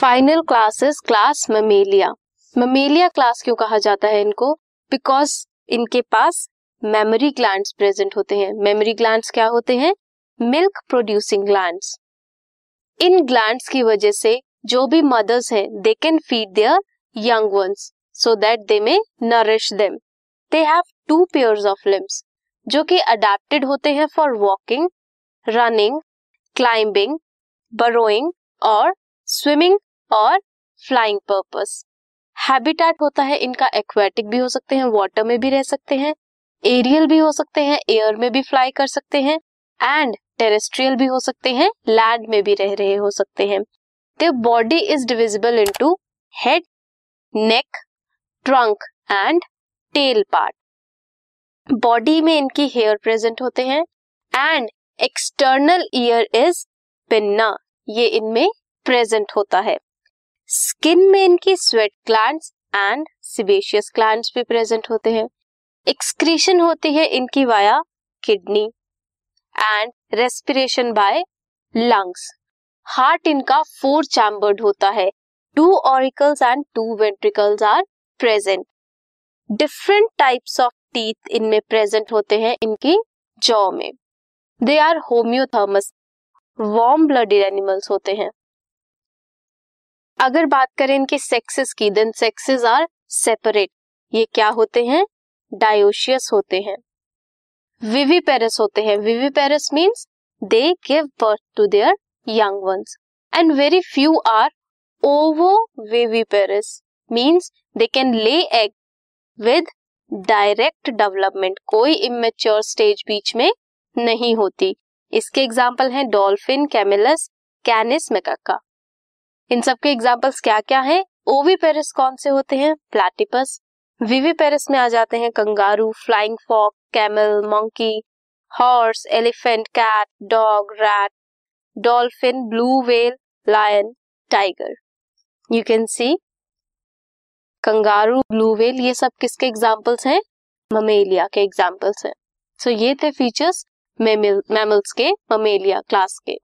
Final class is class Mammalia Mammalia class क्यों कहा जाता है इनको? बिकॉज़ इनके पास मेमोरी ग्लैंड्स प्रेजेंट होते हैं। मेमोरी ग्लैंड्स क्या होते हैं? मिल्क प्रोड्यूसिंग ग्लैंड्स इन ग्लैंड्स की वजह से जो भी मदर्स हैं they can feed their young ones so that they may nourish them they have two pairs of limbs जो कि अडेप्टेड होते हैं for walking running climbing burrowing और स्विमिंग और फ्लाइंग पर्पस हैबिटेट होता है, इनका एक्वेटिक भी हो सकते हैं वाटर में भी रह सकते हैं एरियल भी हो सकते हैं एयर में भी फ्लाई कर सकते हैं एंड टेरेस्ट्रियल भी हो सकते हैं लैंड में भी रह रहे हो सकते हैं. The body is divisible into head neck trunk and tail part body में इनकी हेयर प्रेजेंट होते हैं and external ear is pinna ये इनमें प्रेजेंट होता है. स्किन में इनकी sweat glands and sebaceous glands भी प्रेजेंट होते हैं। एक्सक्रीशन होती है इनकी via kidney and respiration by lungs. Heart इनका फोर चैम्बर्ड होता है। Two auricles and two ventricles are present. Different types of teeth इनमें प्रेजेंट होते हैं इनकी जॉ में। They are homeothermous. Warm blooded animals होते हैं। अगर बात करें इनके सेक्सेस की देन सेक्सेस आर सेपरेट ये क्या होते हैं? डायोशियस होते हैं। विविपेरस होते हैं। Viviparous means they give birth to their young ones and very few are ovoviviparous means they can lay egg with direct development कोई इमेच्योर स्टेज बीच में नहीं होती। इसके एग्ज़ाम्पल हैं डॉल्फिन कैमिलस कैनिस मेकाका इन सब के एग्जाम्पल्स क्या क्या हैं ओवीपेरिस कौन से होते हैं? प्लाटिपस विविपेरिस में आ जाते हैं kangaroo flying fox camel monkey horse elephant cat dog rat dolphin blue whale lion tiger you can see kangaroo blue whale ये सब किसके एग्जाम्पल्स हैं? ममेलिया के एग्जाम्पल्स हैं. सो so, ये थे फीचर्स मैमल्स के ममेलिया क्लास के.